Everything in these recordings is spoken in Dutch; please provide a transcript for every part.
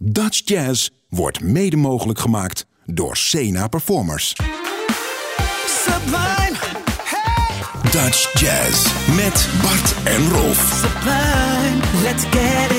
Dutch Jazz wordt mede mogelijk gemaakt door Sena Performers. Sublime, hey, Dutch Jazz met Bart en Rolf. sublime, let's get it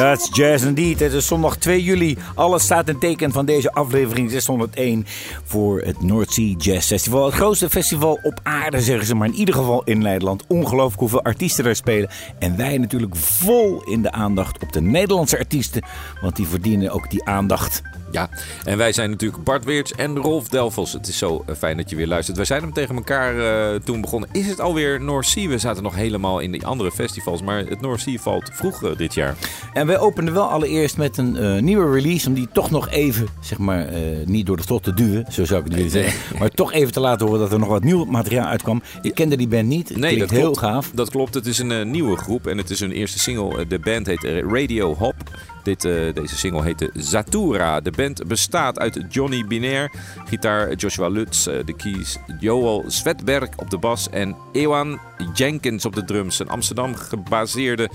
That's jazz indeed. Het is zondag 2 juli. Alles staat in teken van deze aflevering 601 voor het North Sea Jazz Festival. Het grootste festival op aarde, zeggen ze, maar in ieder geval in Nederland. Ongelooflijk hoeveel artiesten er spelen. En wij natuurlijk vol in de aandacht op de Nederlandse artiesten, want die verdienen ook die aandacht. Ja, en wij zijn natuurlijk Bart Weerts en Rolf Delvos. Het is zo eh, fijn dat je weer luistert. Wij zijn hem tegen elkaar uh, toen begonnen. Is het alweer North Sea? We zaten nog helemaal in die andere festivals, maar het North Sea valt vroeg uh, dit jaar. En wij openden wel allereerst met een nieuwe release om die toch nog even, zeg maar, niet door de slot te duwen, zo zou ik het willen zeggen. Maar toch even te laten horen dat er nog wat nieuw materiaal uitkwam. Ik kende die band niet. Het nee, dat heel klopt. gaaf. Dat klopt. Het is een nieuwe groep en het is hun eerste single. De band heet Radio Hop. Dit, uh, deze single heette Zatura. De band bestaat uit Johnny Binaire, gitaar Joshua Lutz, uh, de keys Joel Svetberg op de bas en Ewan Jenkins op de drums. Een Amsterdam gebaseerde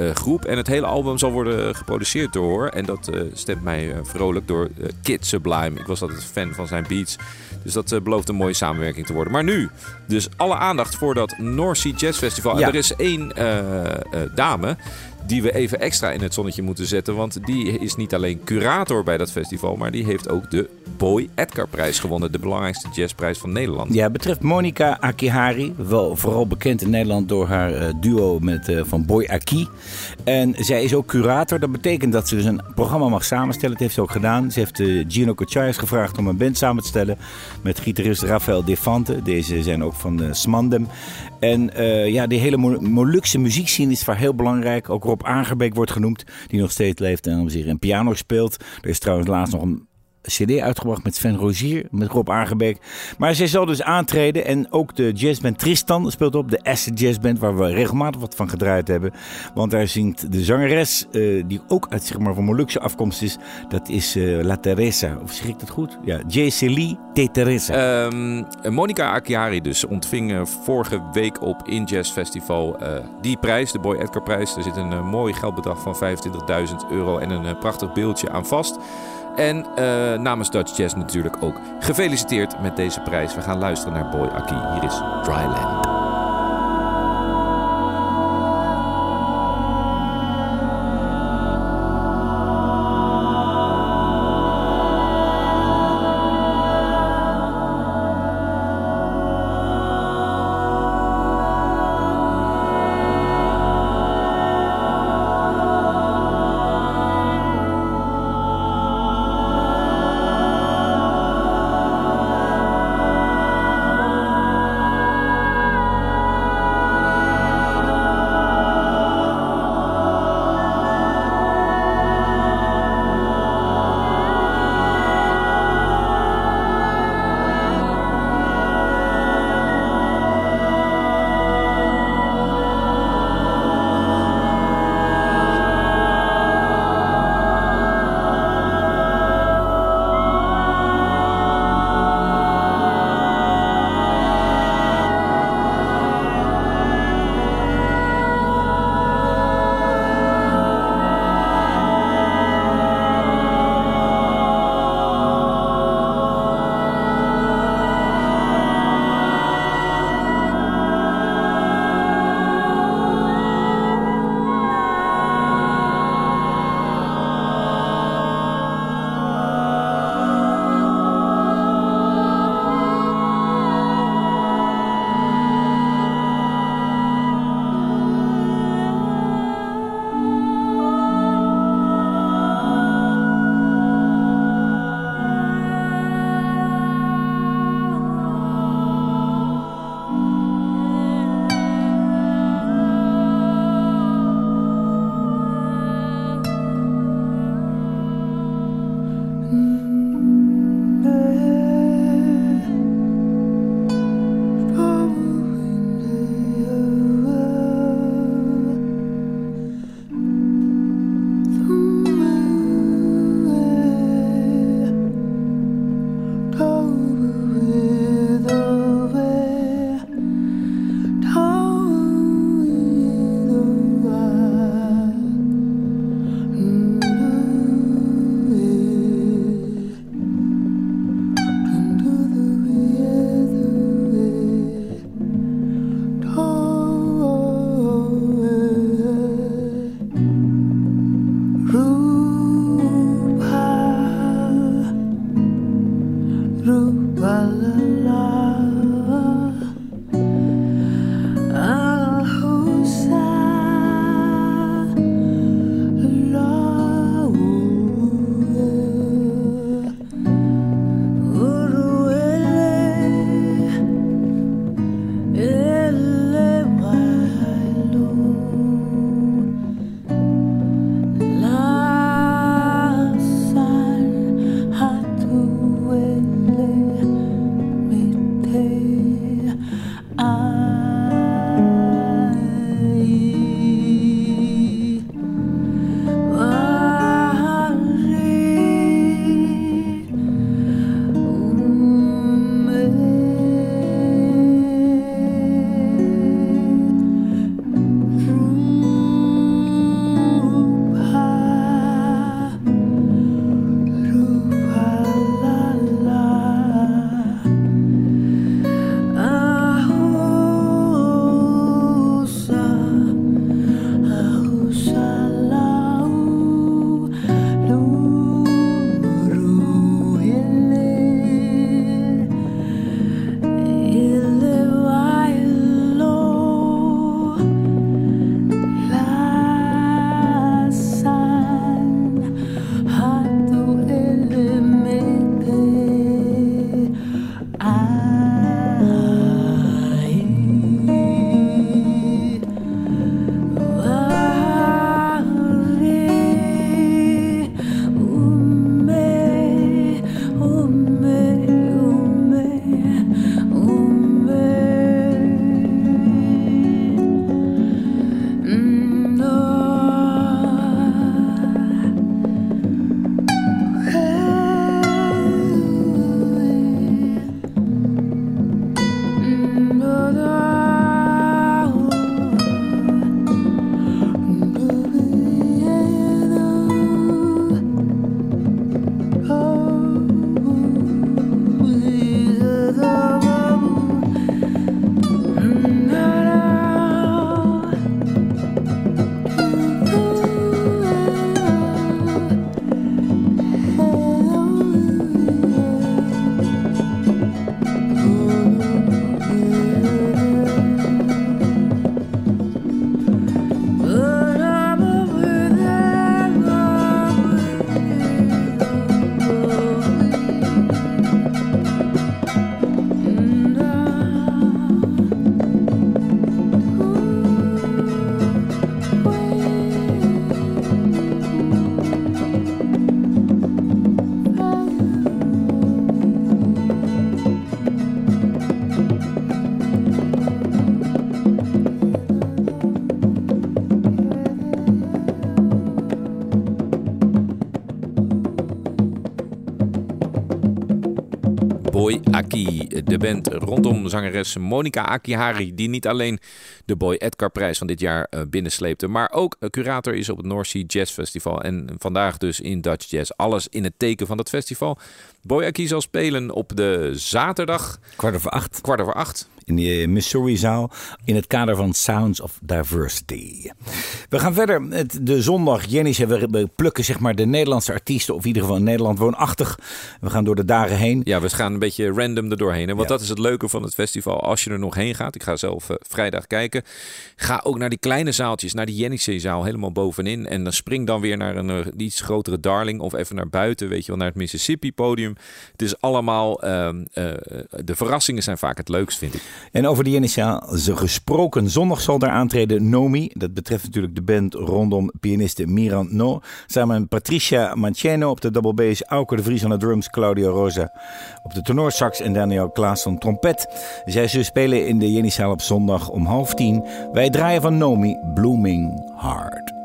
uh, groep. En het hele album zal worden geproduceerd door, en dat stemt mij vrolijk, door Kid Sublime. Ik was altijd fan van zijn beats. Dus dat belooft een mooie samenwerking te worden. Maar nu, dus alle aandacht voor dat North Sea Jazz Festival. Ja. En er is één dame die we even extra in het zonnetje moeten zetten. Want die is niet alleen curator bij dat festival, maar die heeft ook de Boy Edgar prijs gewonnen. De belangrijkste jazzprijs van Nederland. Ja, betreft Monica Akihari. Wel vooral bekend in Nederland door haar uh, duo met, uh, van Boy Aki. En zij is ook curator. Dat betekent dat ze dus een programma mag samenstellen. Dat heeft ze ook gedaan. Ze heeft uh, Gino Cochais gevraagd om een band samen te stellen. Met gitarist Rafael Defante. Deze zijn ook van Smandem. En ja, die hele Molukse muziekscene is voor heel belangrijk. Ook Rob Aangerbeek wordt genoemd. Die nog steeds leeft en zich een piano speelt. Er is trouwens laatst nog een CD uitgebracht met Sven Rogier, met Rob Aangebeek. Maar zij zal dus aantreden en ook de jazzband Tristan speelt op. De Acid Jazzband, waar we regelmatig wat van gedraaid hebben. Want daar zingt de zangeres, uh, die ook uit zeg maar, van Molukse afkomst is. Dat is uh, La Teresa. Of schrik ik dat goed? Ja, J. Celie T. Teresa. Um, Monica Akiari dus ontving uh, vorige week op In Jazz Festival die prijs, de Boy Edgar prijs. Er zit een mooi geldbedrag van 25.000 euro en een prachtig beeldje aan vast. En uh, namens Dutch Jazz natuurlijk ook gefeliciteerd met deze prijs. We gaan luisteren naar Boy Aki. Hier is Dryland. De band rondom zangeres Monica Akihari, die niet alleen de Boy Edgar prijs van dit jaar uh, binnensleepte, maar ook curator is op het North Sea Jazz Festival. En vandaag dus in Dutch Jazz. Alles in het teken van het festival. Boy Aki zal spelen op de zaterdag. Kwart over acht. Kwart over acht in de Missouri-zaal in het kader van Sounds of Diversity. We gaan verder met de zondag. Jenny we plukken zeg maar de Nederlandse artiesten, of in ieder geval Nederland woonachtig. We gaan door de dagen heen. Ja, we gaan een beetje random erdoorheen. En want dat is het leuke van het festival. Als je er nog heen gaat, ik ga zelf uh, vrijdag kijken. Ga ook naar die kleine zaaltjes, naar die Jenny-zaal helemaal bovenin. En dan spring dan weer naar een uh, iets grotere Darling of even naar buiten, weet je wel, naar het Mississippi-podium. Het is allemaal, uh, de verrassingen zijn vaak het leukst, vind ik. En over de initiaal gesproken. Zondag zal daar aantreden Nomi. Dat betreft natuurlijk de band rondom pianiste Miran No. Samen met Patricia Manceno op de double bass. Auke de Vries aan de drums. Claudio Rosa op de tenorsax. En Daniel Klaas van trompet. Zij zullen spelen in de Jennizaal op zondag om half tien. Wij draaien van Nomi Blooming Heart.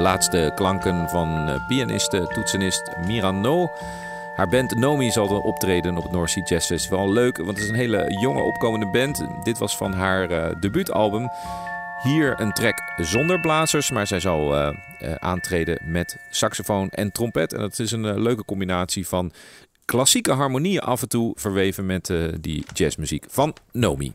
Laatste klanken van uh, pianiste, toetsenist Mirano. Haar band Nomi zal optreden op het North Sea Jazz Festival. Leuk, want het is een hele jonge opkomende band. Dit was van haar uh, debuutalbum. Hier een track zonder blazers, maar zij zal uh, aantreden met saxofoon en trompet. En dat is een leuke combinatie van klassieke harmonieën af en toe verweven met die jazzmuziek van Nomi.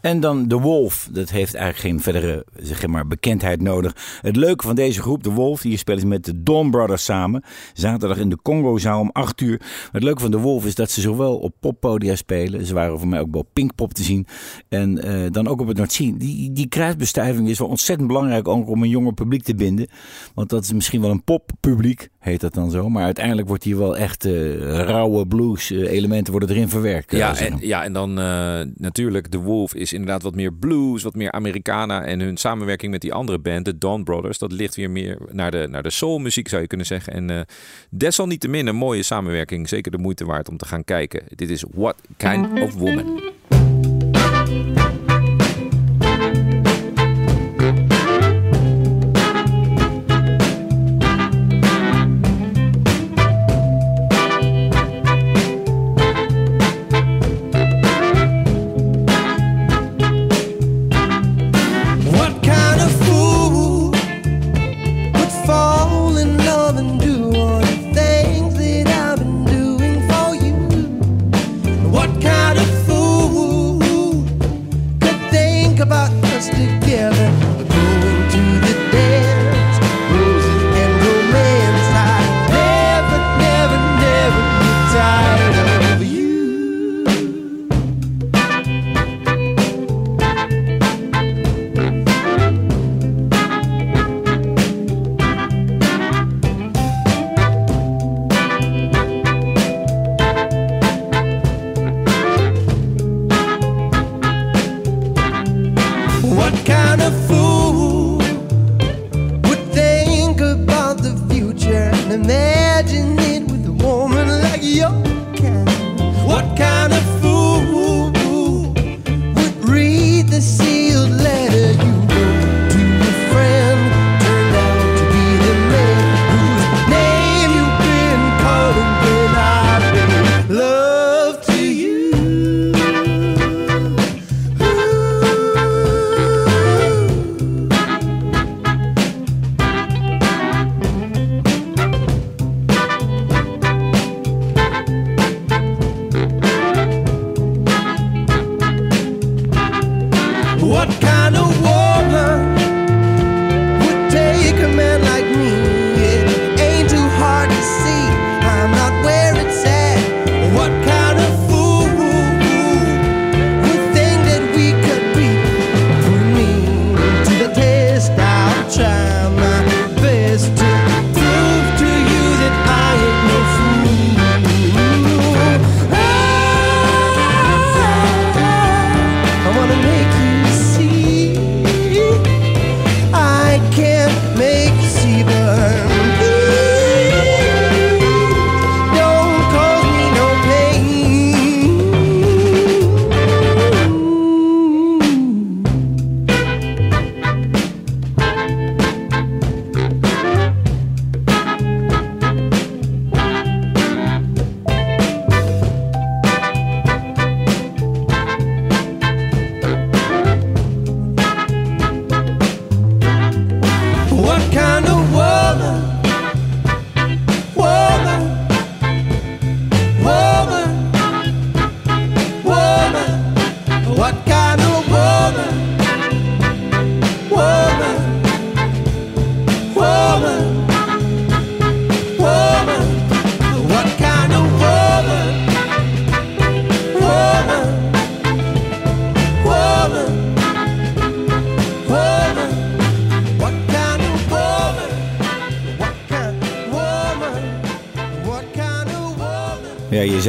En dan The Wolf. Dat heeft eigenlijk geen verdere zeg maar, bekendheid nodig. Het leuke van deze groep, The Wolf, hier spelen ze met de Dawn Brothers samen. Zaterdag in de Congo-zaal om 8 uur. Het leuke van The Wolf is dat ze zowel op poppodia spelen. Ze waren voor mij ook bij Pinkpop te zien. En uh, dan ook op het Noordzee. Die, die kruisbestuiving is wel ontzettend belangrijk om een jonger publiek te binden. Want dat is misschien wel een poppubliek, heet dat dan zo. Maar uiteindelijk wordt hier wel echt uh, blues uh, elementen worden erin verwerkt. Ja, en, ja en dan natuurlijk The Wolf is inderdaad wat meer blues, wat meer Americana. En hun samenwerking met die andere band, de Dawn Brothers, dat ligt weer meer naar de, naar de soulmuziek, zou je kunnen zeggen. En uh, desalniettemin een mooie samenwerking. Zeker de moeite waard om te gaan kijken. Dit is What Kind of Woman.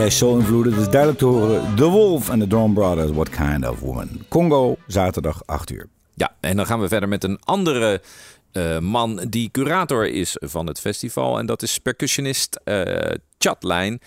Zei soul-invloeden, dus duidelijk te horen. The Wolf en de Dawn Brothers, What Kind of Woman. Congo, zaterdag 8 uur. Ja, en dan gaan we verder met een andere uh, man die curator is van het festival. En dat is percussionist uh, Chatlijn.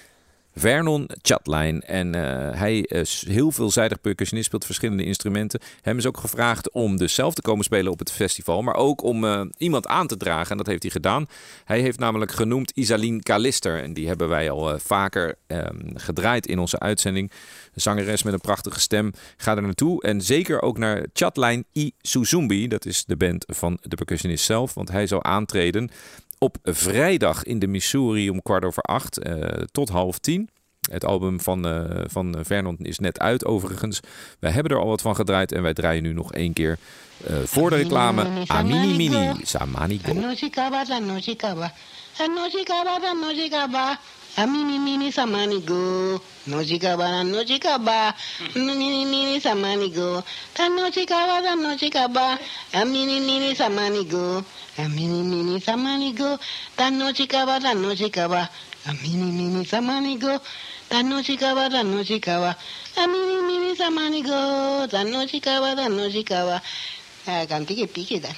Vernon Chatline. En eh, hij is heel veelzijdig percussionist, speelt verschillende instrumenten. Hem is ook gevraagd om dus zelf te komen spelen op het festival, maar ook om eh, iemand aan te dragen. En dat heeft hij gedaan. Hij heeft namelijk genoemd Isaline Kalister. En die hebben wij al eh, vaker ehm, gedraaid in onze uitzending. Zangeres met een prachtige stem. Ga er naartoe. En zeker ook naar Chatline I Suzumbi. Dat is de band van de percussionist zelf. Want hij zal aantreden op vrijdag in de Missouri om kwart over acht eh, tot half tien. Het album van, eh, van Vernon is net uit overigens. Wij hebben er al wat van gedraaid en wij draaien nu nog één keer eh, voor de reclame Amini Mini Samani Go. あみみみみさまにぐのじかばらのじかば。みみみみさまにぐたのじかばらのじかば。あみみみみさまにぐあみみみみさまにぐたのじかばらのじかば。あみみみみさまにぐたのじかばらのじかば。あみみみみさまにぐたのじかばらのじかば。あかん完璧ぴケだ。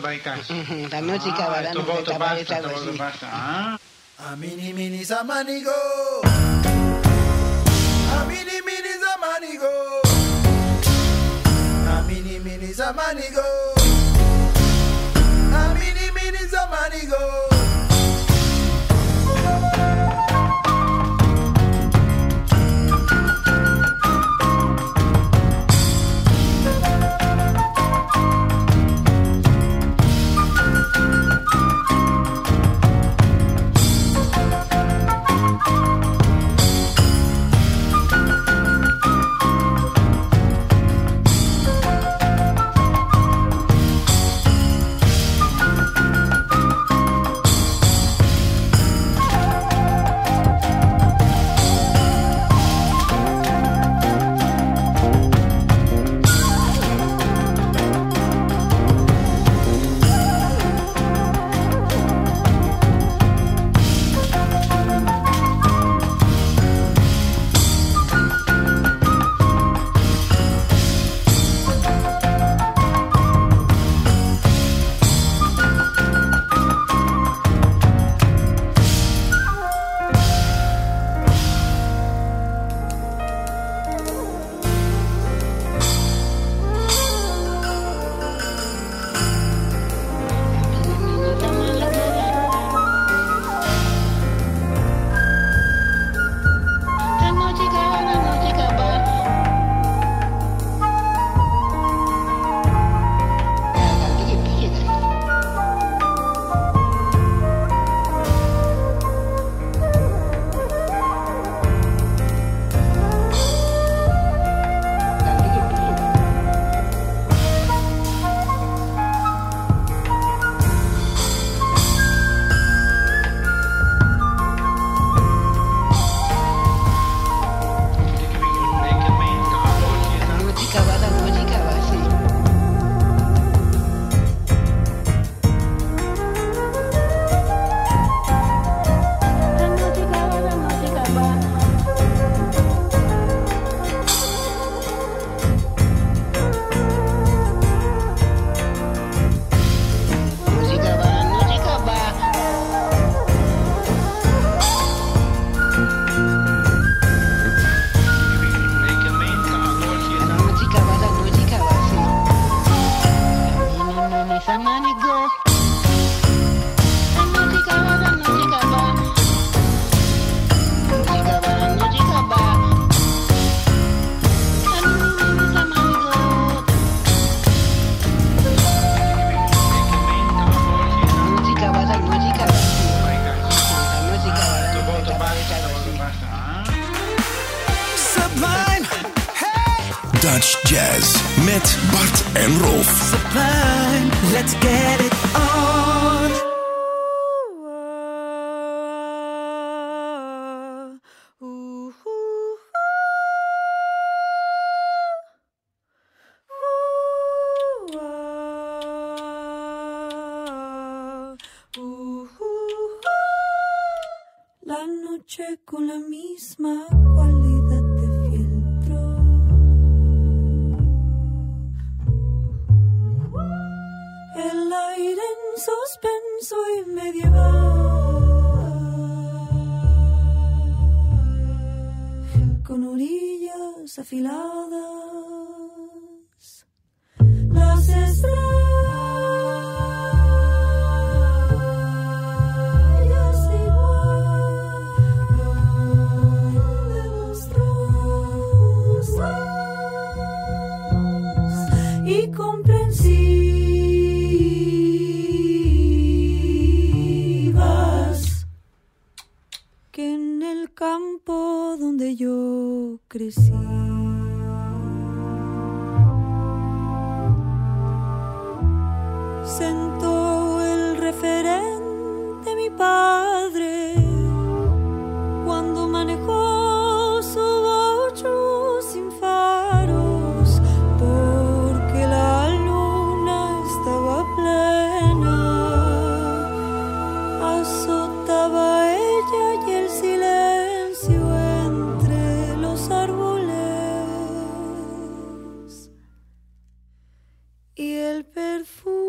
Bij elkaar. Ujú, La noche va, la to noche bota va, basta, esa to bota sí. basta. Ah. Amini mini samanigo. Amini mini samanigo. Amini mini samanigo. Amini mini samanigo. La Dutch Jazz met Bart en Rolf. Sublime. Let's get it on. La noche con la misma cualidad de suspenso y medieval, con orillas afiladas, las estrellas. Campo donde yo crecí. Sentó el referente mi padre el perfume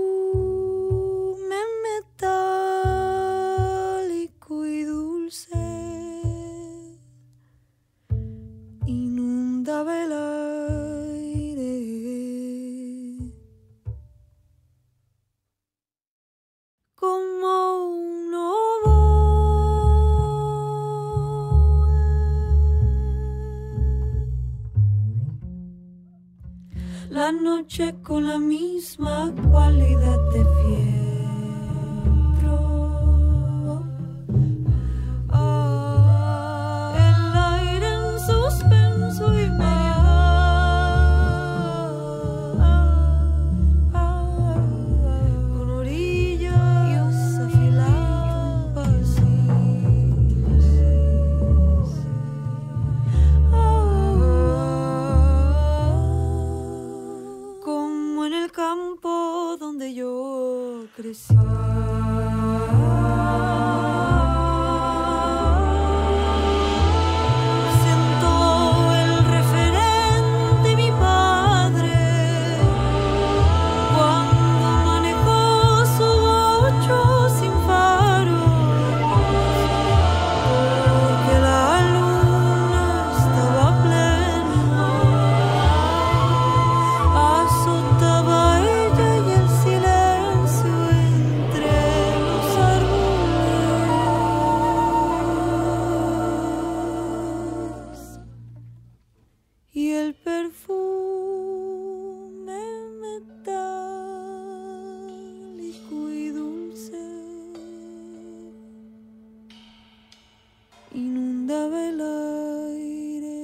inundaba el aire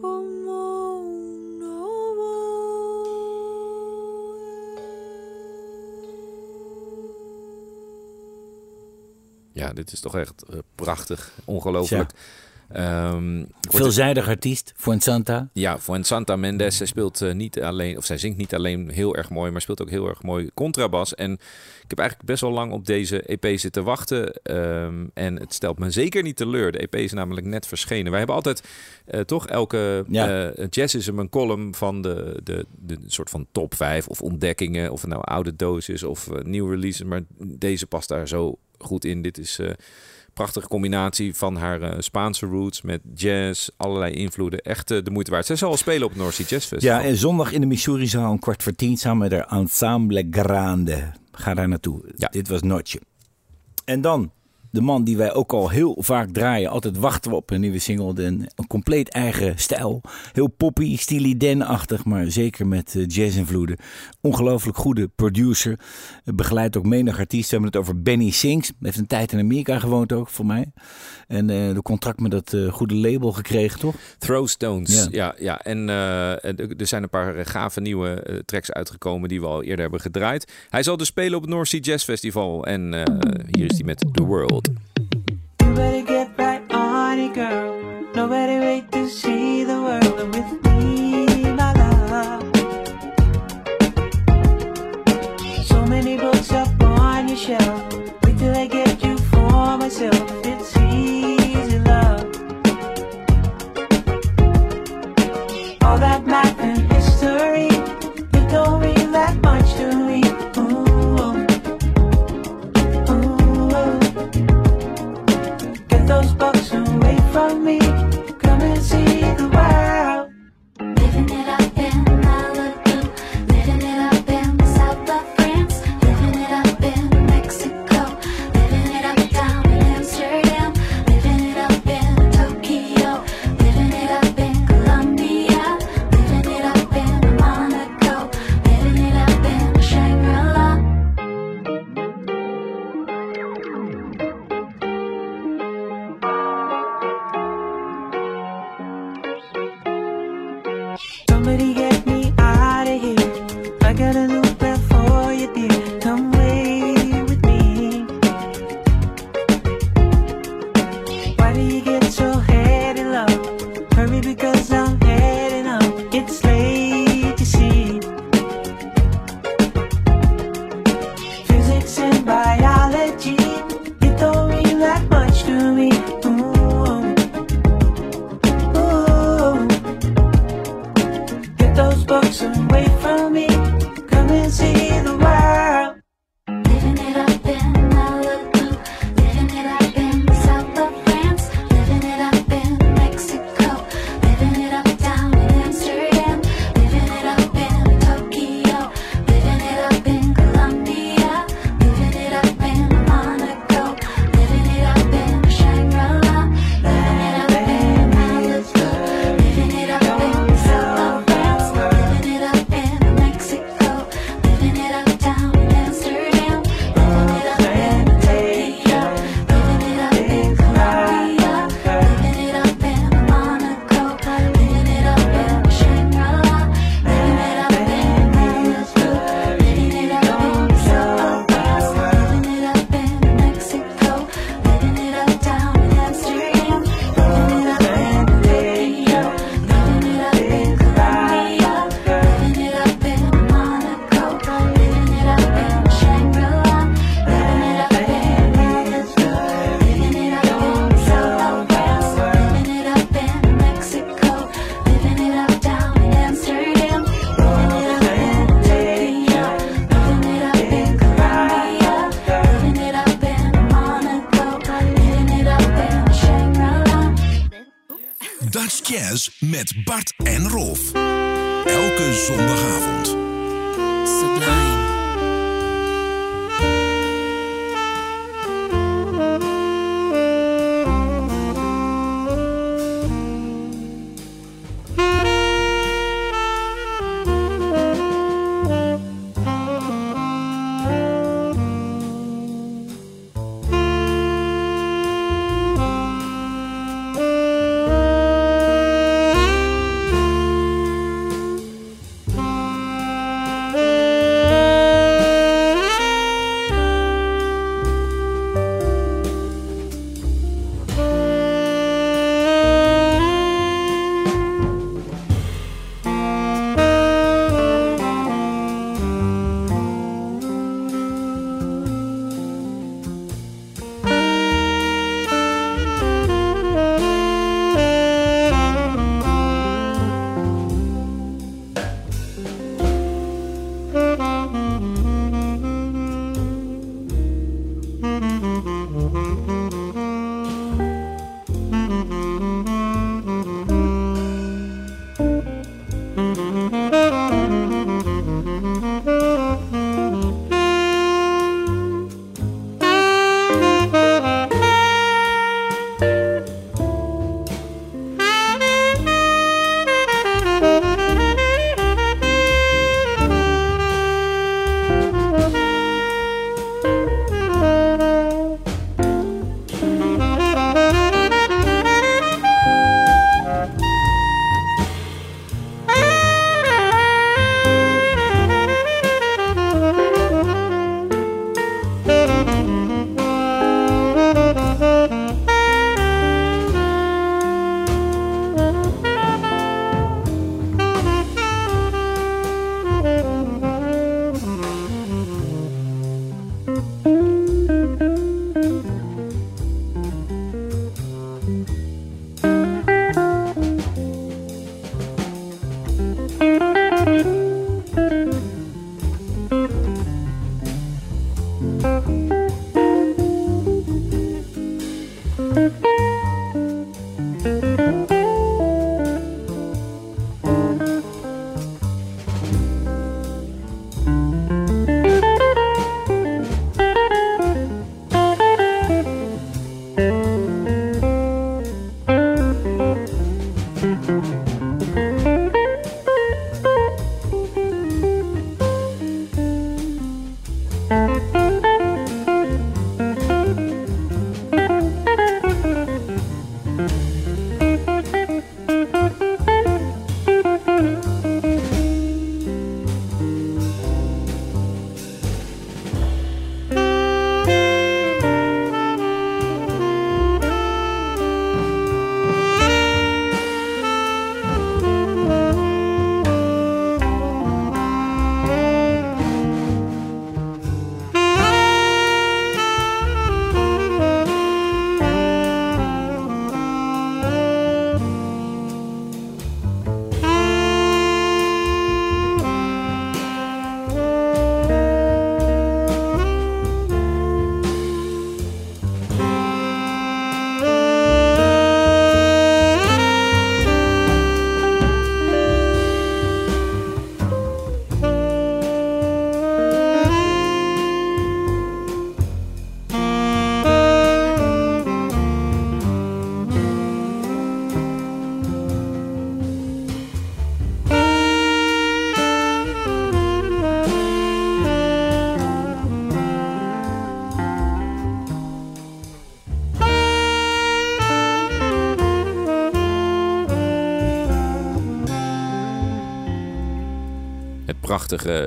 como un Ja, dit is toch echt eh, prachtig. Ongelooflijk. Ehm, Veelzijdig artiest, Fuensanta. Ja, voor Santa Mendes. Zij speelt eh, niet alleen, of zij zingt niet alleen heel erg mooi, maar speelt ook heel erg mooi contrabas. En ik heb eigenlijk best wel lang op deze EP zitten wachten. ehm, en het stelt me zeker niet teleur. De EP is namelijk net verschenen. Wij hebben altijd eh, toch elke Ja. eh jazzism een column van de, de, de soort van top 5 of ontdekkingen. Of het nou oude doos is of eh, nieuw releases. Maar deze past daar zo goed in. Dit is. Prachtige combinatie van haar eh, Spaanse roots met jazz, allerlei invloeden. Echt eh, de moeite waard. Zij zal al spelen op het North Sea Jazz Festival. Ja, en zondag in de Missouri-zaal om kwart voor tien samen met haar Ensemble Grande. Ga daar naartoe. Ja. Dit was Notje. En dan de man die wij ook al heel vaak draaien. Altijd wachten we op een nieuwe single. Een, een compleet eigen stijl. Heel poppy, Steely Dan-achtig, maar zeker met eh, jazz-invloeden. Ongelooflijk goede producer. Eh, Begeleidt ook menig artiesten. We hebben het over Benny Sings. Heeft een tijd in Amerika gewoond ook, voor mij. En eh de contract met dat goede label gekregen, toch? Throwstones. Ja. Ja, ja, En er zijn een paar gave nieuwe tracks uitgekomen die we al eerder hebben gedraaid. Hij zal dus spelen op het North Sea Jazz Festival. En hier is hij met The World. You better get right on it, girl. Nobody wait to see the world with me, my love. So many books up on your shelf. Wait till I get you for myself.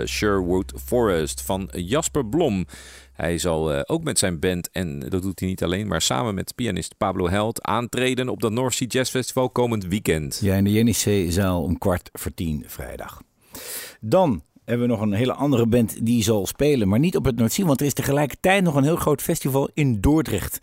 Sherwood Forest van Jasper Blom. Hij zal eh, ook met zijn band, en dat doet hij niet alleen, maar samen met pianist Pablo Held aantreden op dat North Sea Jazz Festival komend weekend. Ja, in de JNC-zaal om kwart voor tien vrijdag. Dan hebben we nog een hele andere band die zal spelen, maar niet op het Noordzee, want er is tegelijkertijd nog een heel groot festival in Dordrecht.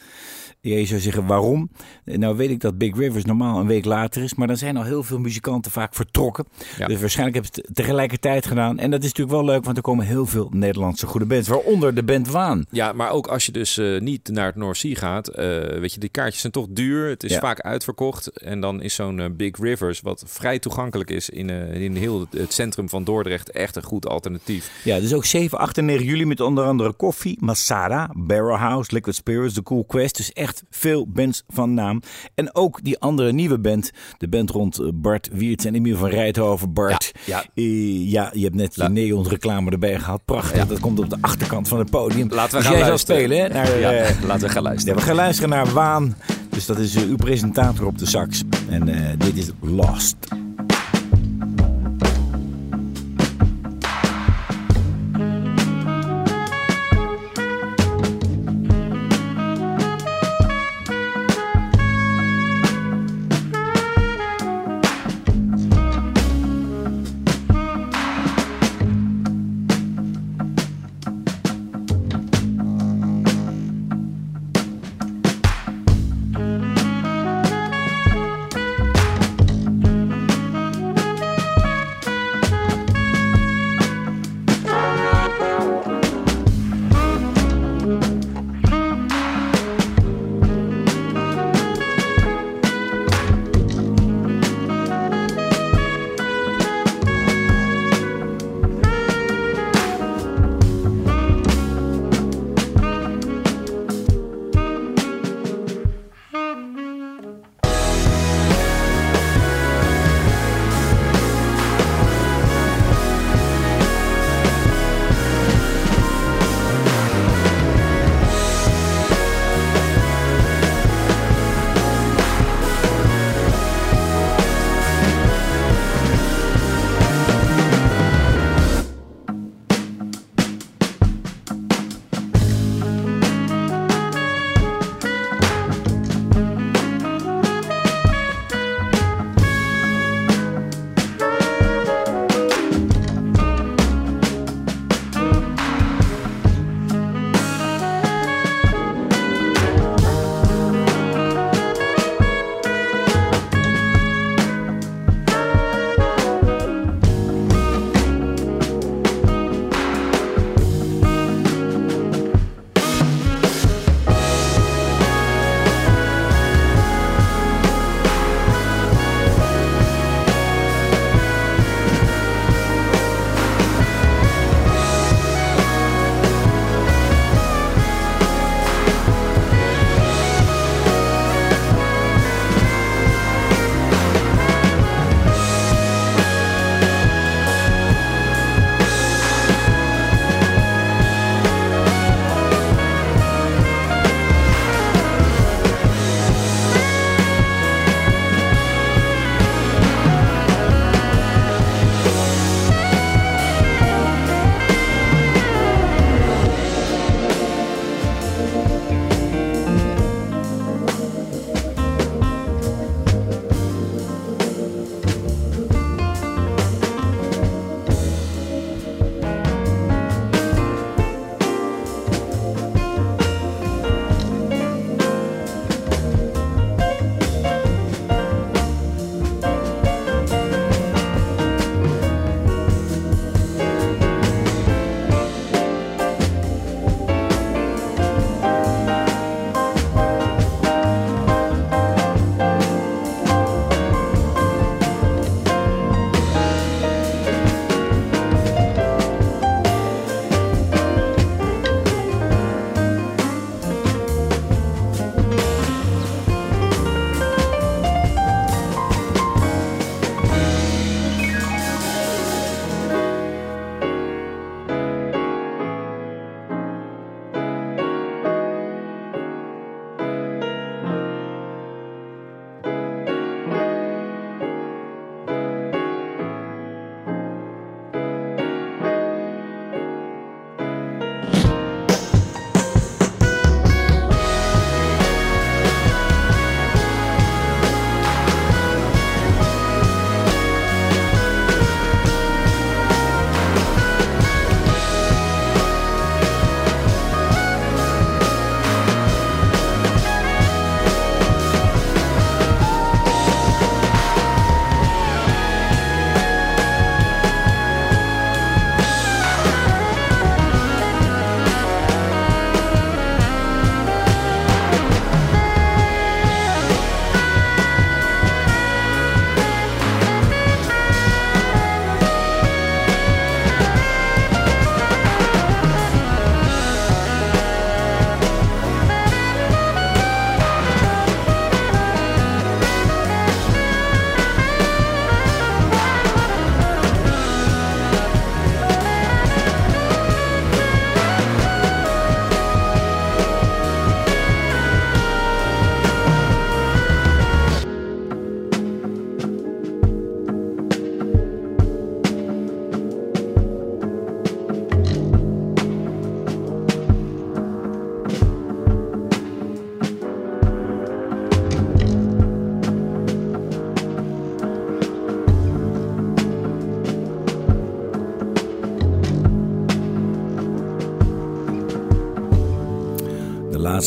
Je zou zeggen waarom? Nou weet ik dat Big Rivers normaal een week later is, maar dan zijn al heel veel muzikanten vaak vertrokken. Ja. Dus waarschijnlijk hebben ze het tegelijkertijd gedaan. En dat is natuurlijk wel leuk, want er komen heel veel Nederlandse goede bands, waaronder de band Waan. Ja, maar ook als je dus eh, niet naar het Sea gaat, eh, weet je, die kaartjes zijn toch duur. Het is Ja. vaak uitverkocht. En dan is zo'n eh, Big Rivers, wat vrij toegankelijk is in, in heel het, het centrum van Dordrecht, echt een goed alternatief. Ja, dus ook 7, 8 en 9 juli met onder andere Koffie, Masada, Barrel House, Liquid Spirits, The Cool Quest. Dus echt veel bands van naam. En ook die andere nieuwe band, de band rond eh, Bart Wiertz en Emiel van Rijthoven. Bart, Ja, eh, ja je hebt net die La- Neon reclame erbij gehad. Prachtig, Ja. dat komt op de achterkant van het podium. Laten we dus gaan jij luisteren. spelen, hè? Naar, Ja, eh, laten we gaan luisteren. we gaan luisteren naar Waan. Dus dat is eh, uw presentator op de sax. En eh, dit is Lost.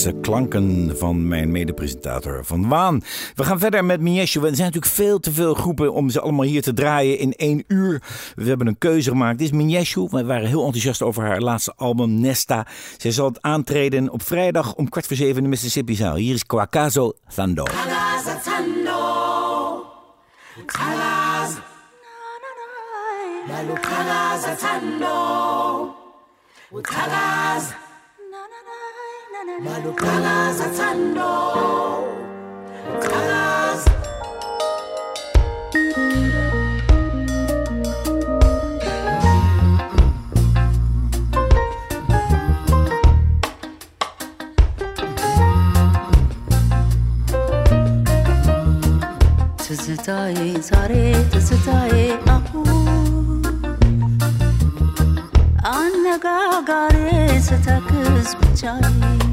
Laatste klanken van mijn medepresentator Van Waan. We gaan verder met Miesje. Er zijn natuurlijk veel te veel groepen om ze allemaal hier te draaien in één uur. We hebben een keuze gemaakt. Dit is Miesje. We waren heel enthousiast over haar laatste album Nesta. Zij zal het aantreden op vrijdag om kwart voor zeven in de Mississippi zaal. Hier is Kwakazo Thando. ትዝታዬ ዛሬ ትዝታዬ አሁን አነጋጋሪ ስተክዝ ብቻዬ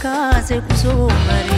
Casa kaze kuzomari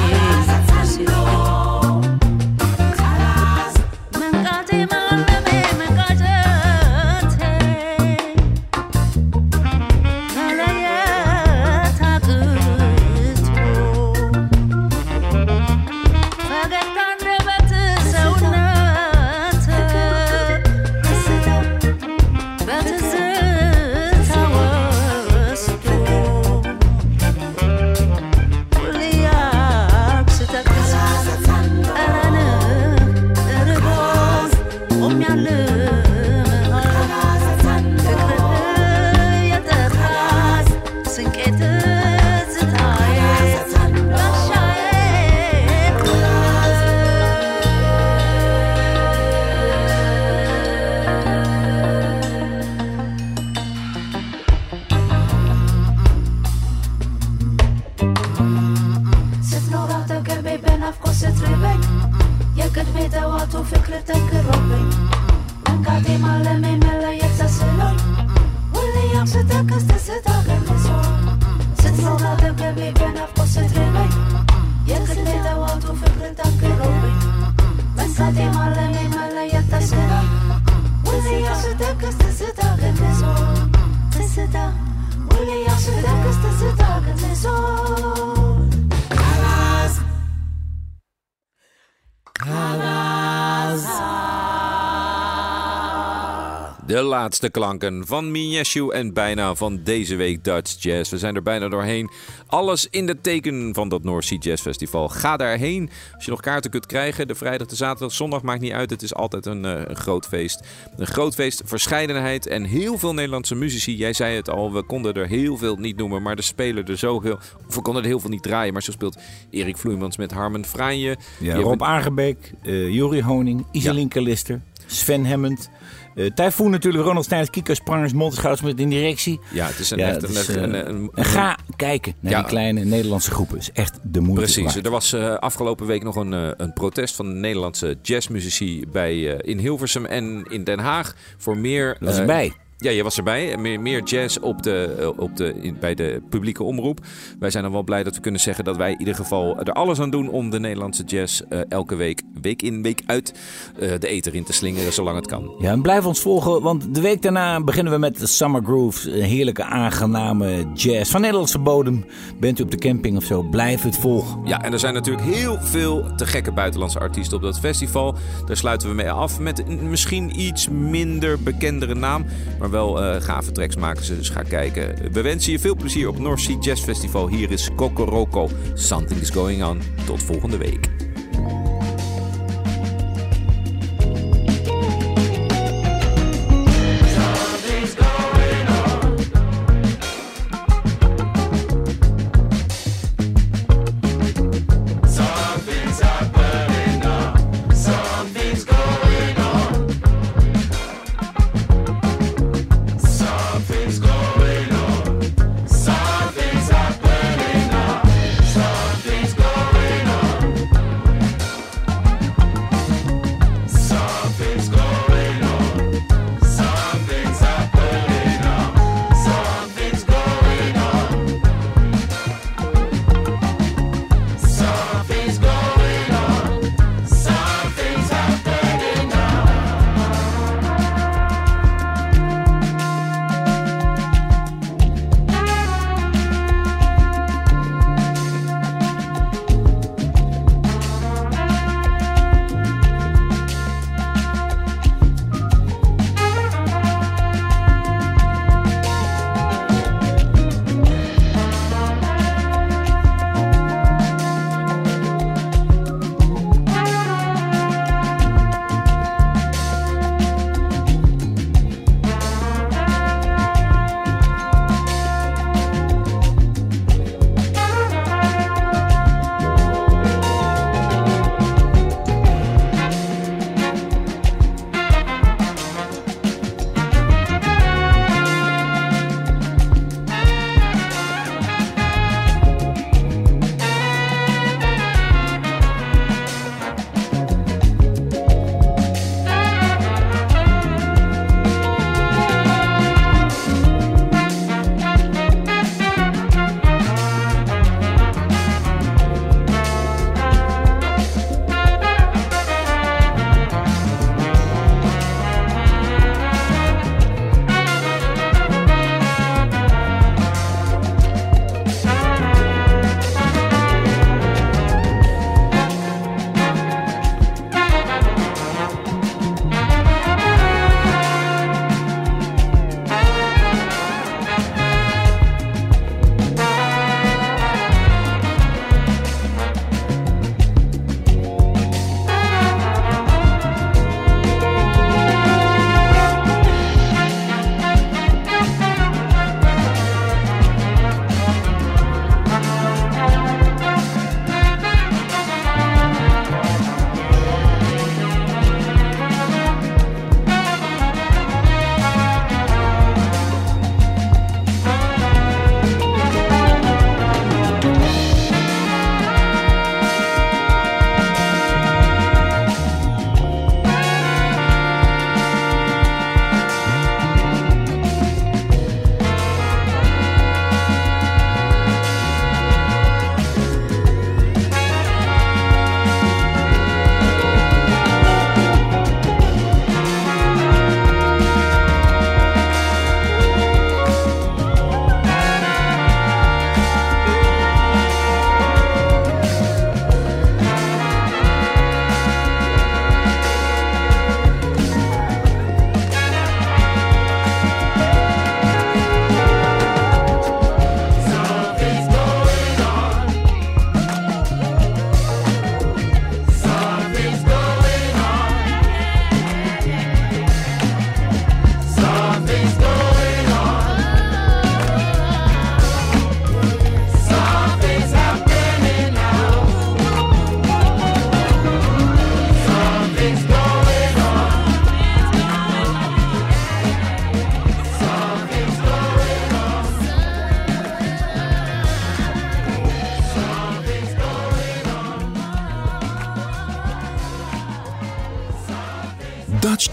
laatste klanken van Minyeshu en bijna van deze week Dutch Jazz. We zijn er bijna doorheen. Alles in de teken van dat North Sea Jazz Festival. Ga daarheen als je nog kaarten kunt krijgen. De vrijdag, de zaterdag, zondag maakt niet uit. Het is altijd een, eh, een groot feest. Een groot feest, verscheidenheid en heel veel Nederlandse muzici. Jij zei het al, we konden er heel veel niet noemen, maar er spelen er zoveel. Of we konden er heel veel niet draaien, maar zo speelt Erik Vloeimans met Harmen. Ja, Je Rob hebt- Aangebeek, eh Jori Honing, Iselin Kalister, Sven Hammond. Typhoon natuurlijk, Ronald Stijns, Kika Sprangers, Monterschouders met in directie. Ja, het is een Ja, echt het een, is, een, eh, een- een- En ga kijken naar Ja. die kleine Nederlandse groepen. is echt de moeite Precies. waard. Er was eh, afgelopen week nog een, een protest van de Nederlandse jazzmuzici bij, in Hilversum en in Den Haag voor meer. Was eh, erbij. Ja, je was erbij. Meer, meer jazz op de, eh, op de, in- bij de publieke omroep. Wij zijn dan wel blij dat we kunnen zeggen dat wij in ieder geval er alles aan doen om de Nederlandse jazz eh, elke week, week in, week uit, eh, de eter in te slingeren zolang het kan. Ja, en blijf ons volgen, want de week daarna beginnen we met de Summer Grooves. Een heerlijke, aangename jazz van Nederlandse bodem. Bent u op de camping of zo, blijf het volgen. Ja, en er zijn natuurlijk heel veel te gekke buitenlandse artiesten op dat festival. Daar sluiten we mee af met een misschien iets minder bekendere naam. Maar wel eh, gave tracks maken ze, dus ga kijken. We wensen je veel plezier op North Sea Jazz Festival. Hier is Kokoroko. Something is going on. Tot volgende week.